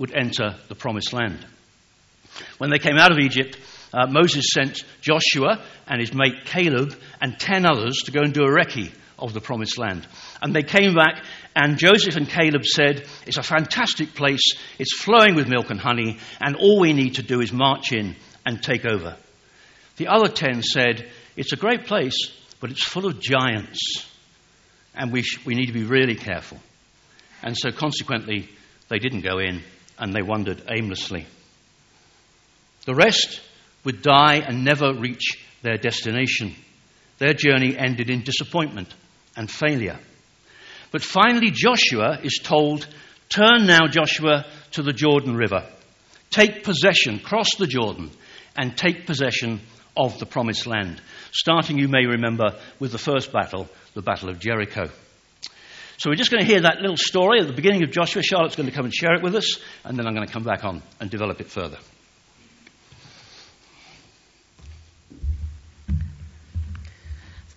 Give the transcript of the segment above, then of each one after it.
would enter the promised land. When they came out of Egypt, uh, Moses sent Joshua and his mate Caleb and ten others to go and do a recce of the promised land. And they came back, and Joseph and Caleb said, It's a fantastic place, it's flowing with milk and honey, and all we need to do is march in and take over. The other ten said, It's a great place, but it's full of giants, and we, sh- we need to be really careful. And so, consequently, they didn't go in and they wandered aimlessly. The rest would die and never reach their destination. Their journey ended in disappointment and failure. But finally, Joshua is told, Turn now, Joshua, to the Jordan River. Take possession, cross the Jordan, and take possession of the promised land. Starting, you may remember, with the first battle, the Battle of Jericho. So we're just going to hear that little story at the beginning of Joshua. Charlotte's going to come and share it with us, and then I'm going to come back on and develop it further.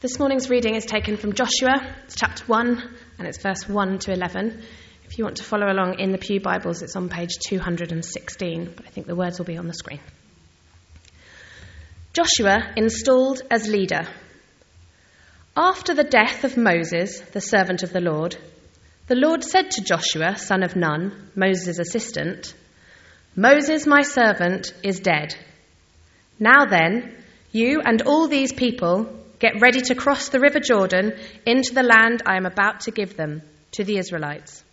This morning's reading is taken from Joshua, it's chapter 1, and it's verse 1 to 11. If you want to follow along in the Pew Bibles, it's on page 216, but I think the words will be on the screen. Joshua installed as leader. After the death of Moses, the servant of the Lord, the Lord said to Joshua, son of Nun, Moses' assistant, Moses, my servant, is dead. Now then, you and all these people Get ready to cross the river Jordan into the land I am about to give them, to the Israelites.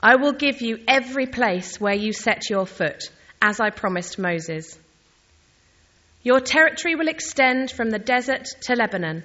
I will give you every place where you set your foot, as I promised Moses. Your territory will extend from the desert to Lebanon,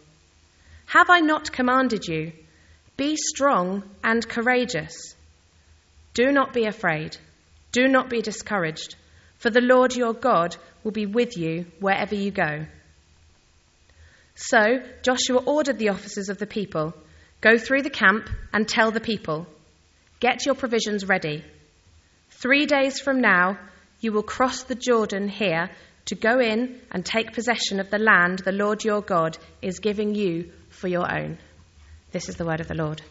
Have I not commanded you? Be strong and courageous. Do not be afraid. Do not be discouraged, for the Lord your God will be with you wherever you go. So Joshua ordered the officers of the people Go through the camp and tell the people, Get your provisions ready. Three days from now, you will cross the Jordan here to go in and take possession of the land the Lord your God is giving you for your own. This is the word of the Lord.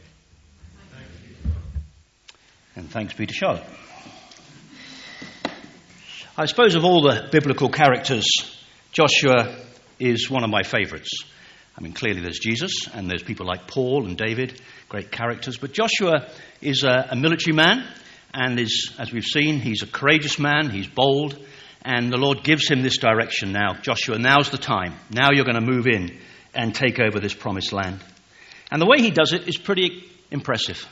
And thanks be to Charlotte. I suppose of all the biblical characters, Joshua is one of my favorites. I mean, clearly there's Jesus, and there's people like Paul and David, great characters. But Joshua is a, a military man, and is, as we've seen, he's a courageous man, he's bold, and the Lord gives him this direction now. Joshua, now's the time. Now you're going to move in and take over this promised land. And the way he does it is pretty impressive.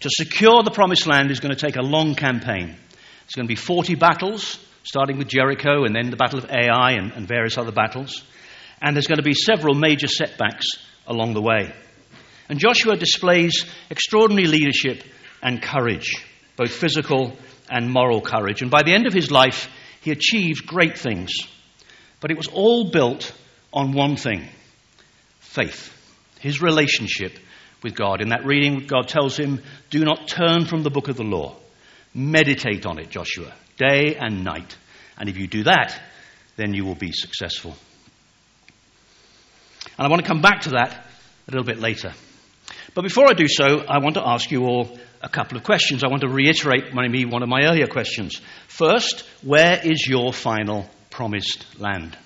To secure the promised land is going to take a long campaign. It's going to be 40 battles, starting with Jericho and then the Battle of Ai and, and various other battles. And there's going to be several major setbacks along the way. And Joshua displays extraordinary leadership and courage, both physical and moral courage. And by the end of his life, he achieved great things. But it was all built on one thing faith, his relationship with God. In that reading, God tells him, Do not turn from the book of the law. Meditate on it, Joshua, day and night. And if you do that, then you will be successful. And I want to come back to that a little bit later. But before I do so, I want to ask you all a couple of questions. I want to reiterate maybe one of my earlier questions. First, where is your final promised land?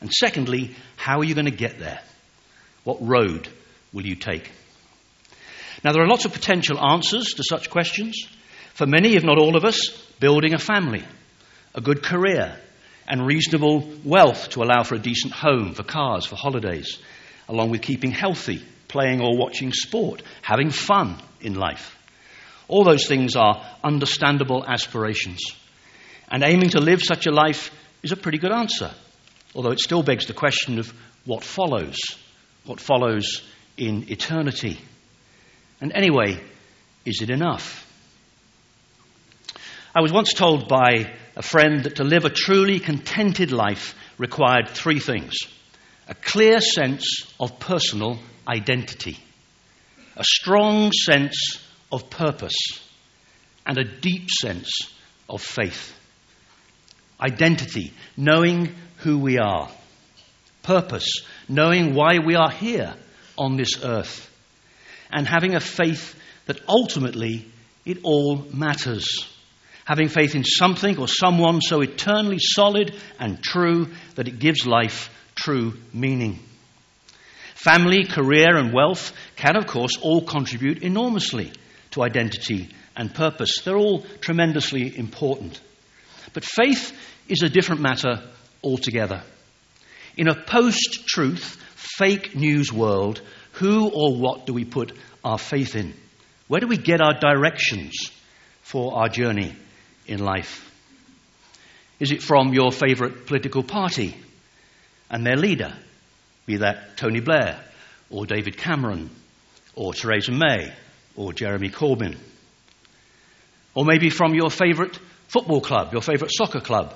And secondly, how are you going to get there? What road will you take? Now, there are lots of potential answers to such questions. For many, if not all of us, building a family, a good career, and reasonable wealth to allow for a decent home, for cars, for holidays, along with keeping healthy, playing or watching sport, having fun in life. All those things are understandable aspirations. And aiming to live such a life is a pretty good answer, although it still begs the question of what follows, what follows in eternity. And anyway, is it enough? I was once told by a friend that to live a truly contented life required three things a clear sense of personal identity, a strong sense of purpose, and a deep sense of faith. Identity, knowing who we are. Purpose, knowing why we are here on this earth. And having a faith that ultimately it all matters. Having faith in something or someone so eternally solid and true that it gives life true meaning. Family, career, and wealth can, of course, all contribute enormously to identity and purpose. They're all tremendously important. But faith is a different matter altogether. In a post truth, fake news world, who or what do we put our faith in? Where do we get our directions for our journey in life? Is it from your favourite political party and their leader, be that Tony Blair or David Cameron or Theresa May or Jeremy Corbyn? Or maybe from your favourite football club, your favourite soccer club,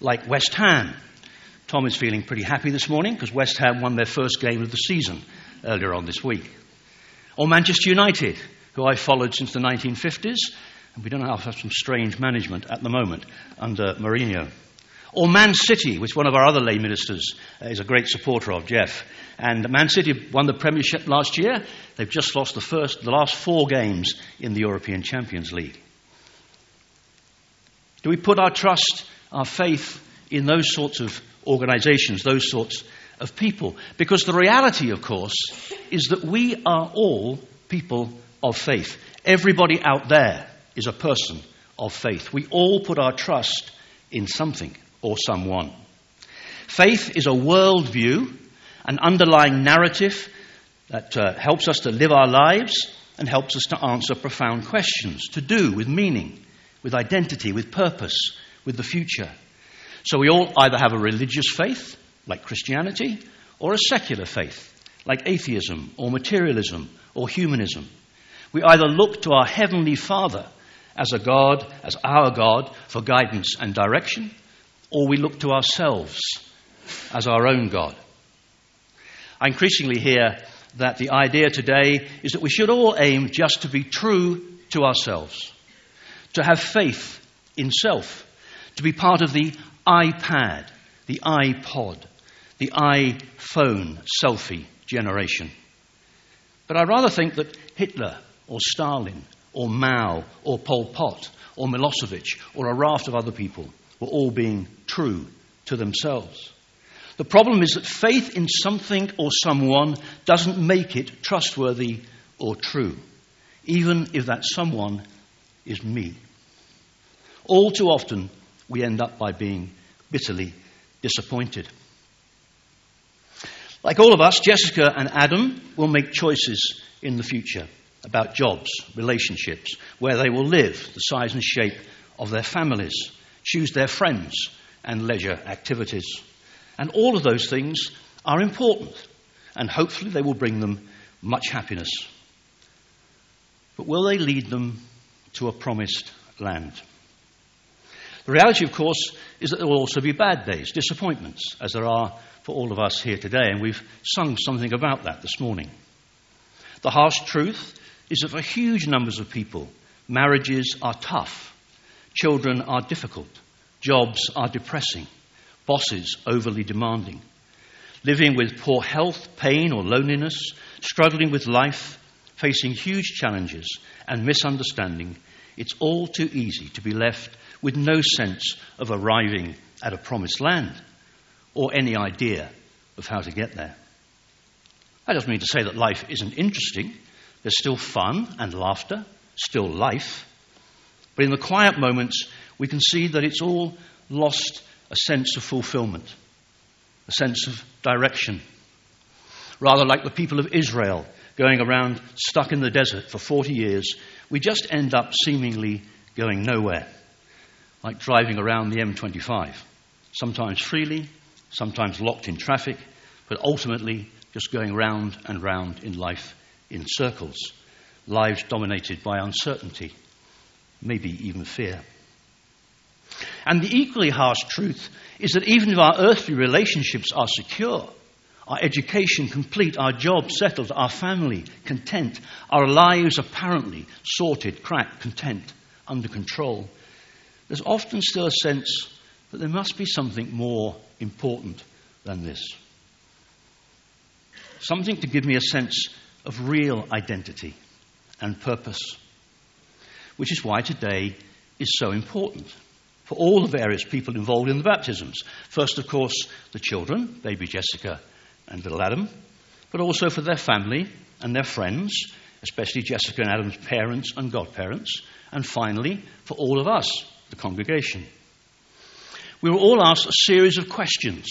like West Ham. Tom is feeling pretty happy this morning because West Ham won their first game of the season earlier on this week. Or Manchester United, who I followed since the 1950s, and we don't know, have some strange management at the moment under Mourinho. Or Man City, which one of our other lay ministers uh, is a great supporter of, Jeff. And Man City won the Premiership last year. They've just lost the, first, the last four games in the European Champions League. Do we put our trust, our faith in those sorts of organizations, those sorts of people? Because the reality, of course, is that we are all people of faith. Everybody out there is a person of faith. We all put our trust in something or someone. Faith is a worldview, an underlying narrative that uh, helps us to live our lives and helps us to answer profound questions, to do with meaning, with identity, with purpose, with the future. So we all either have a religious faith, like Christianity, or a secular faith, like atheism, or materialism, or humanism. We either look to our Heavenly Father as a God, as our God, for guidance and direction, or we look to ourselves as our own God. I increasingly hear that the idea today is that we should all aim just to be true to ourselves, to have faith in self, to be part of the iPad, the iPod, the iPhone selfie generation. But I rather think that Hitler or Stalin or Mao or Pol Pot or Milosevic or a raft of other people were all being true to themselves. The problem is that faith in something or someone doesn't make it trustworthy or true, even if that someone is me. All too often, we end up by being bitterly disappointed. Like all of us, Jessica and Adam will make choices in the future about jobs, relationships, where they will live, the size and shape of their families, choose their friends and leisure activities. And all of those things are important, and hopefully they will bring them much happiness. But will they lead them to a promised land? The reality, of course, is that there will also be bad days, disappointments, as there are for all of us here today, and we've sung something about that this morning. The harsh truth is that for huge numbers of people, marriages are tough, children are difficult, jobs are depressing, bosses overly demanding. Living with poor health, pain, or loneliness, struggling with life, facing huge challenges and misunderstanding, it's all too easy to be left with no sense of arriving at a promised land or any idea of how to get there. That doesn't mean to say that life isn't interesting. There's still fun and laughter, still life. But in the quiet moments, we can see that it's all lost a sense of fulfillment, a sense of direction. Rather like the people of Israel going around stuck in the desert for 40 years, we just end up seemingly going nowhere, like driving around the M25, sometimes freely, sometimes locked in traffic, but ultimately just going round and round in life in circles, lives dominated by uncertainty, maybe even fear. And the equally harsh truth is that even if our earthly relationships are secure, our education complete, our job settled, our family content, our lives apparently sorted, cracked, content, under control, there's often still a sense that there must be something more important than this. Something to give me a sense of real identity and purpose, which is why today is so important for all the various people involved in the baptisms. First, of course, the children, baby Jessica and little Adam, but also for their family and their friends, especially Jessica and Adam's parents and godparents, and finally, for all of us, the congregation. We were all asked a series of questions.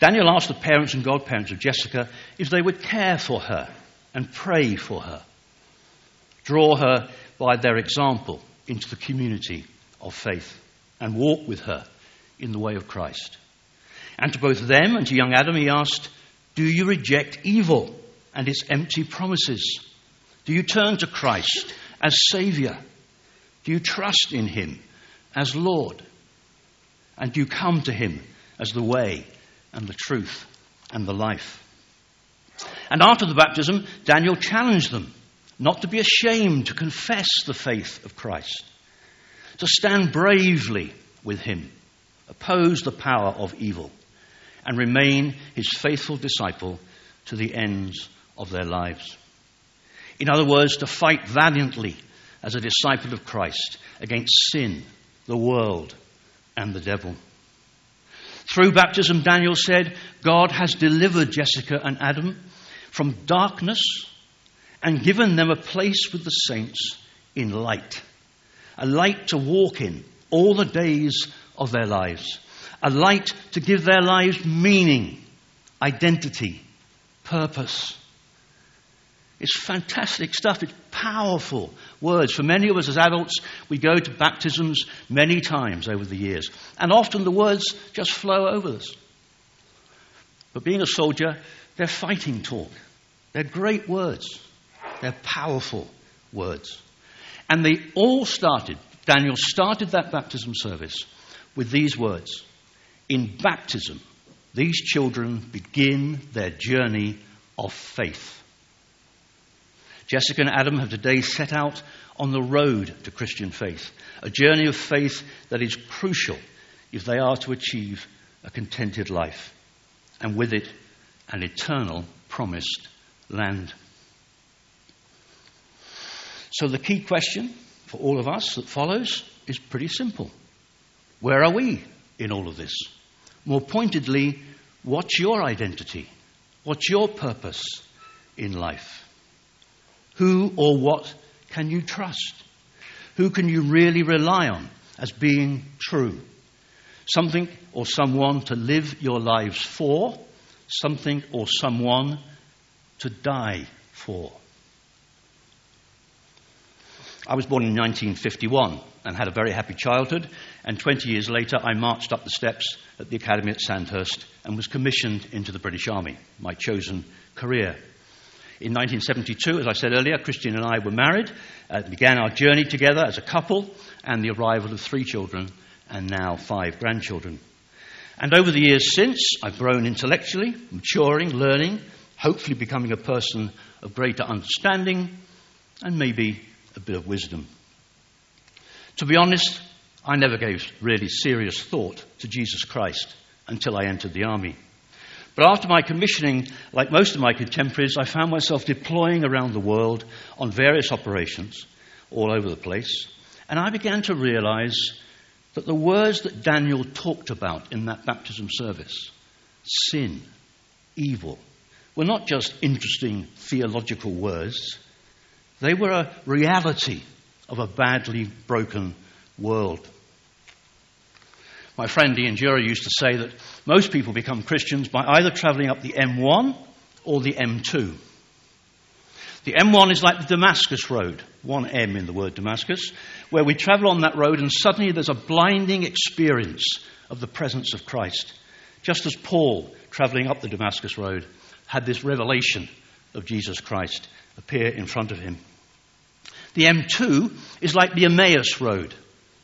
Daniel asked the parents and godparents of Jessica if they would care for her and pray for her, draw her by their example into the community of faith, and walk with her in the way of Christ. And to both them and to young Adam, he asked, Do you reject evil and its empty promises? Do you turn to Christ as Saviour? Do you trust in Him as Lord? And do you come to Him as the way and the truth and the life? And after the baptism, Daniel challenged them not to be ashamed to confess the faith of Christ, to stand bravely with Him, oppose the power of evil and remain his faithful disciple to the ends of their lives. In other words, to fight valiantly as a disciple of Christ against sin, the world, and the devil. Through baptism, Daniel said, God has delivered Jessica and Adam from darkness and given them a place with the saints in light, a light to walk in all the days of their lives a light to give their lives meaning, identity, purpose. It's fantastic stuff. It's powerful words. For many of us as adults, we go to baptisms many times over the years, and often the words just flow over us. But being a soldier, they're fighting talk. They're great words. They're powerful words. And they all started, Daniel started that baptism service with these words in baptism, these children begin their journey of faith. Jessica and Adam have today set out on the road to Christian faith, a journey of faith that is crucial if they are to achieve a contented life, and with it, an eternal promised land. So, the key question for all of us that follows is pretty simple Where are we in all of this? More pointedly, what's your identity? What's your purpose in life? Who or what can you trust? Who can you really rely on as being true? Something or someone to live your lives for, something or someone to die for. I was born in 1951 and had a very happy childhood, and 20 years later I marched up the steps at the Academy at Sandhurst and was commissioned into the British Army, my chosen career. In 1972, as I said earlier, Christian and I were married, uh, began our journey together as a couple, and the arrival of three children and now five grandchildren. And over the years since, I've grown intellectually, maturing, learning, hopefully becoming a person of greater understanding and maybe a bit of wisdom. To be honest, I never gave really serious thought to Jesus Christ until I entered the army. But after my commissioning, like most of my contemporaries, I found myself deploying around the world on various operations all over the place. And I began to realize that the words that Daniel talked about in that baptism service sin, evil were not just interesting theological words, they were a reality of a badly broken world. My friend Ian Dury used to say that most people become Christians by either travelling up the M1 or the M2. The M1 is like the Damascus Road, one M in the word Damascus, where we travel on that road and suddenly there's a blinding experience of the presence of Christ. Just as Paul, traveling up the Damascus Road, had this revelation of Jesus Christ appear in front of him. The M2 is like the Emmaus Road,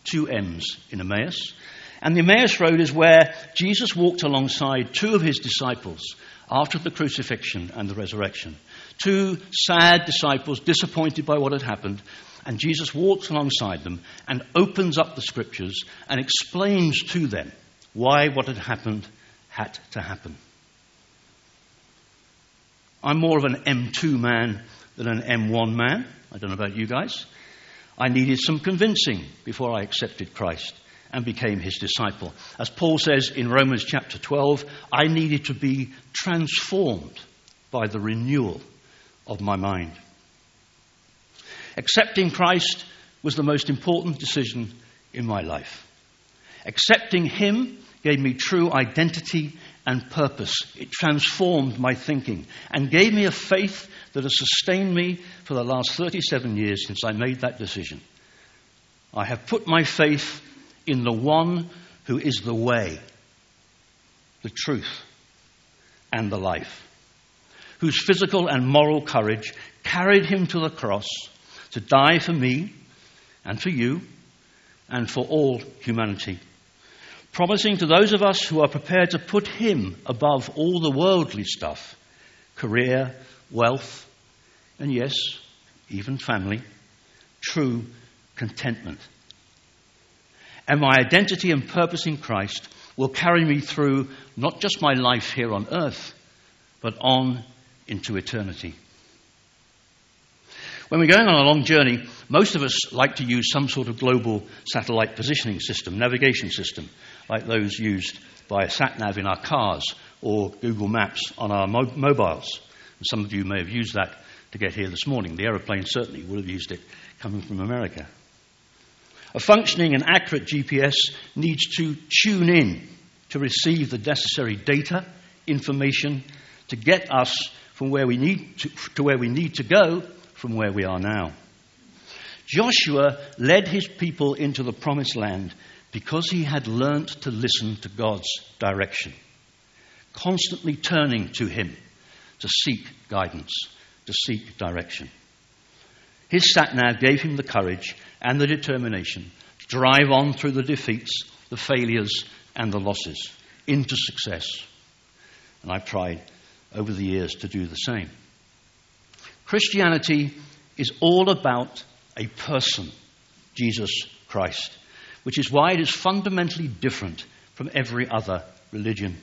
two M's in Emmaus. And the Emmaus Road is where Jesus walked alongside two of his disciples after the crucifixion and the resurrection. Two sad disciples, disappointed by what had happened, and Jesus walks alongside them and opens up the scriptures and explains to them why what had happened had to happen. I'm more of an M2 man than an M1 man. I don't know about you guys. I needed some convincing before I accepted Christ and became his disciple. As Paul says in Romans chapter 12, I needed to be transformed by the renewal of my mind. Accepting Christ was the most important decision in my life. Accepting him gave me true identity and purpose. It transformed my thinking and gave me a faith that has sustained me for the last 37 years since I made that decision. I have put my faith in the one who is the way, the truth, and the life, whose physical and moral courage carried him to the cross to die for me and for you and for all humanity, promising to those of us who are prepared to put him above all the worldly stuff career, wealth, and yes, even family true contentment and my identity and purpose in Christ will carry me through not just my life here on earth, but on into eternity. When we're going on a long journey, most of us like to use some sort of global satellite positioning system, navigation system, like those used by a sat nav in our cars or Google Maps on our mo- mobiles. And some of you may have used that to get here this morning. The aeroplane certainly would have used it coming from America. A functioning and accurate GPS needs to tune in to receive the necessary data, information, to get us from where we need to, to where we need to go from where we are now. Joshua led his people into the promised land because he had learnt to listen to God's direction, constantly turning to him to seek guidance, to seek direction. His sat nav gave him the courage and the determination to drive on through the defeats, the failures, and the losses into success. And I've tried over the years to do the same. Christianity is all about a person, Jesus Christ, which is why it is fundamentally different from every other religion.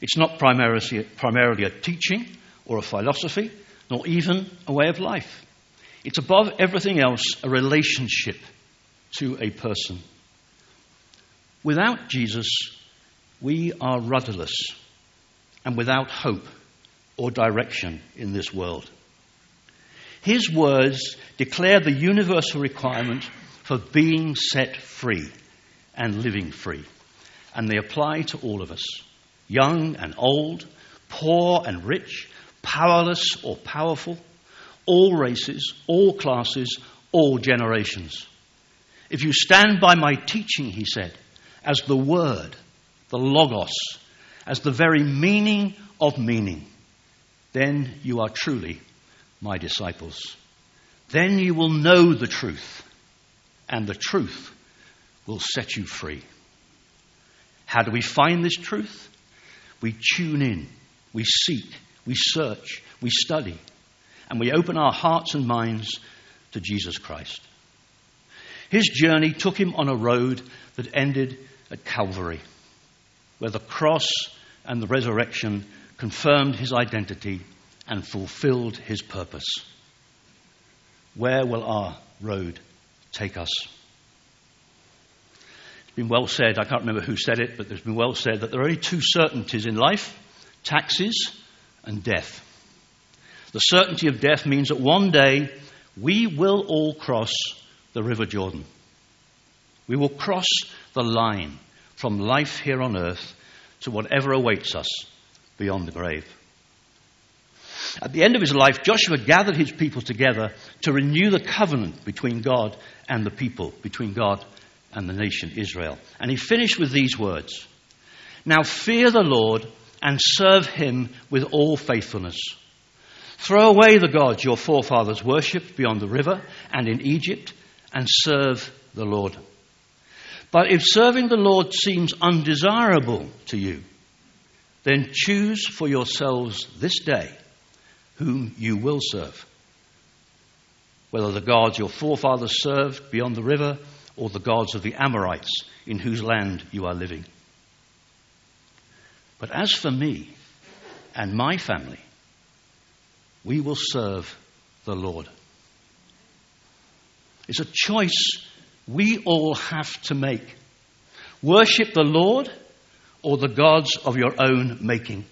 It's not primarily, primarily a teaching or a philosophy, nor even a way of life. It's above everything else a relationship to a person. Without Jesus, we are rudderless and without hope or direction in this world. His words declare the universal requirement for being set free and living free. And they apply to all of us young and old, poor and rich, powerless or powerful, all races, all classes, all generations. If you stand by my teaching, he said, as the Word, the Logos, as the very meaning of meaning, then you are truly my disciples. Then you will know the truth, and the truth will set you free. How do we find this truth? We tune in, we seek, we search, we study and we open our hearts and minds to Jesus Christ. His journey took him on a road that ended at Calvary, where the cross and the resurrection confirmed his identity and fulfilled his purpose. Where will our road take us? It's been well said, I can't remember who said it, but it's been well said that there are only two certainties in life taxes and death. The certainty of death means that one day we will all cross the River Jordan. We will cross the line from life here on earth to whatever awaits us beyond the grave. At the end of his life, Joshua gathered his people together to renew the covenant between God and the people, between God and the nation Israel. And he finished with these words Now fear the Lord and serve him with all faithfulness. Throw away the gods your forefathers worshipped beyond the river and in Egypt and serve the Lord. But if serving the Lord seems undesirable to you, then choose for yourselves this day whom you will serve. Whether the gods your forefathers served beyond the river or the gods of the Amorites in whose land you are living. But as for me and my family, we will serve the Lord. It's a choice we all have to make. Worship the Lord or the gods of your own making.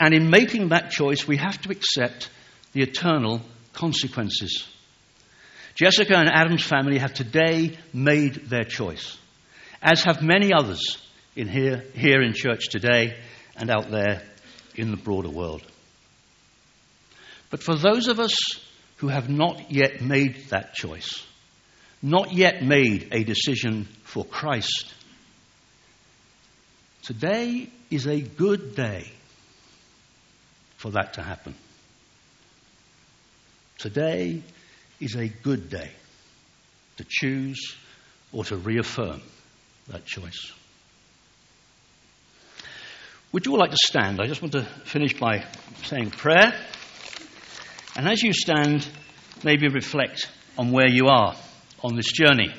And in making that choice, we have to accept the eternal consequences. Jessica and Adam's family have today made their choice, as have many others in here, here in church today and out there in the broader world. But for those of us who have not yet made that choice, not yet made a decision for Christ, today is a good day for that to happen. Today is a good day to choose or to reaffirm that choice. Would you all like to stand? I just want to finish by saying prayer. And as you stand, maybe reflect on where you are on this journey.